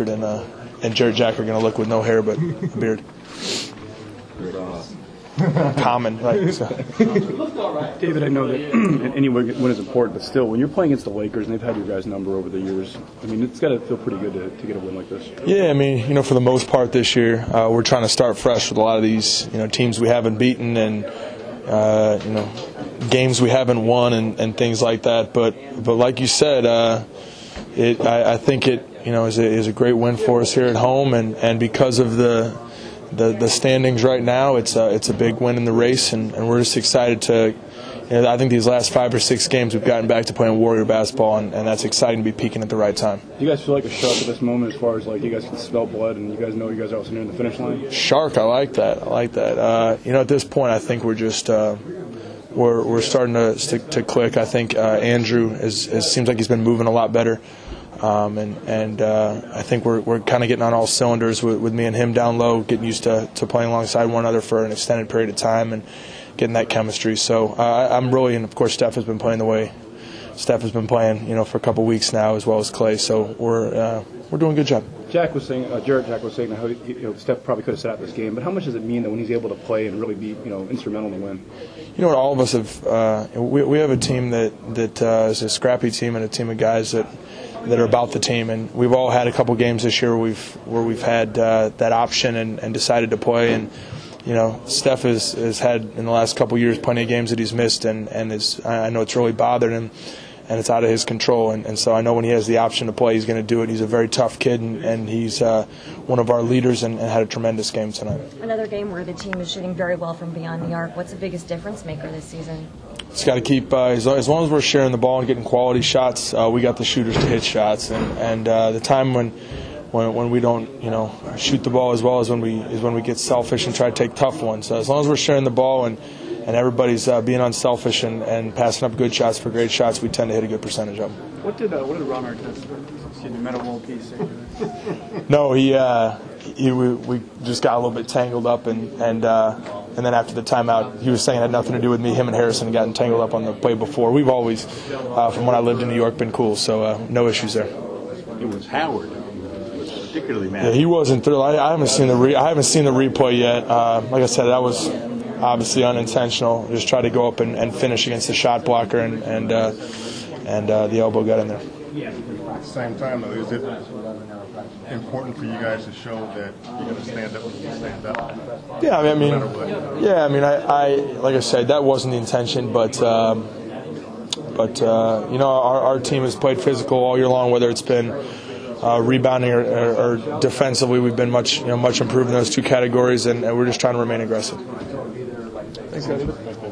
Richard and uh, and Jarrett Jack are going to look with no hair but a beard. Common, right? So. David, I know that any win win is important, but still, when you're playing against the Lakers and they've had your guys' number over the years, I mean, it's got to feel pretty good to, to get a win like this. Yeah, I mean, you know, for the most part this year, uh, we're trying to start fresh with a lot of these, you know, teams we haven't beaten and, uh, you know, games we haven't won and, and things like that. But, but like you said, uh, it, I, I think it, you know, is a, is a great win for us here at home, and, and because of the, the the standings right now, it's a, it's a big win in the race, and, and we're just excited to. You know, I think these last five or six games we've gotten back to playing Warrior basketball, and, and that's exciting to be peaking at the right time. Do you guys feel like a shark at this moment, as far as like you guys can smell blood and you guys know you guys are also near the finish line? Shark, I like that. I like that. Uh, you know, at this point, I think we're just uh, we're we're starting to stick to click. I think uh, Andrew is, is seems like he's been moving a lot better. Um, and and uh, I think we're, we're kind of getting on all cylinders with, with me and him down low, getting used to, to playing alongside one another for an extended period of time and getting that chemistry. So uh, I'm really, and of course Steph has been playing the way Steph has been playing, you know, for a couple weeks now, as well as Klay. So we're uh, we're doing a good job. Jack was saying, uh, Jarrett Jack was saying how you know, Steph probably could have sat out this game, but how much does it mean that when he's able to play and really be you know instrumental in the win? You know what? All of us have. Uh, we we have a team that that uh, is a scrappy team and a team of guys that that are about the team. And we've all had a couple games this year where we've where we've had uh, that option and, and decided to play. And you know, Steph has, has had in the last couple years plenty of games that he's missed, and and is I know it's really bothered him. And it's out of his control, and, and so I know when he has the option to play, he's going to do it. He's a very tough kid, and, and he's uh, one of our leaders, and, and had a tremendous game tonight. Another game where the team is shooting very well from beyond the arc. What's the biggest difference maker this season? Just got to keep uh, as, as long as we're sharing the ball and getting quality shots. Uh, we got the shooters to hit shots, and and uh, the time when. When, when we don't, you know, shoot the ball as well as when we is when we get selfish and try to take tough ones. So as long as we're sharing the ball and and everybody's uh, being unselfish and, and passing up good shots for great shots, we tend to hit a good percentage of them. What did uh, what did Ron Artest, excuse me, Metta World Peace say? No, he, uh, he we, we just got a little bit tangled up, and and uh, and then after the timeout, he was saying it had nothing to do with me. Him and Harrison got gotten tangled up on the play before. We've always, uh, from when I lived in New York, been cool, so uh, no issues there. It was Howard. particularly mad. Yeah, he wasn't thrilled. I, I haven't seen the re- I haven't seen the replay yet. Uh, like I said, that was obviously unintentional. Just try to go up and, and finish against the shot blocker, and and uh, and uh, the elbow got in there. At the same time, though, is it important for you guys to show that you're going to stand up when you stand up? Yeah, I mean, No yeah, I mean, I, I like I said, that wasn't the intention, but um, but uh, you know, our, our team has played physical all year long, whether it's been. Uh, rebounding or, or, or defensively, we've been much, you know, much improved in those two categories, and, and we're just trying to remain aggressive. Guys.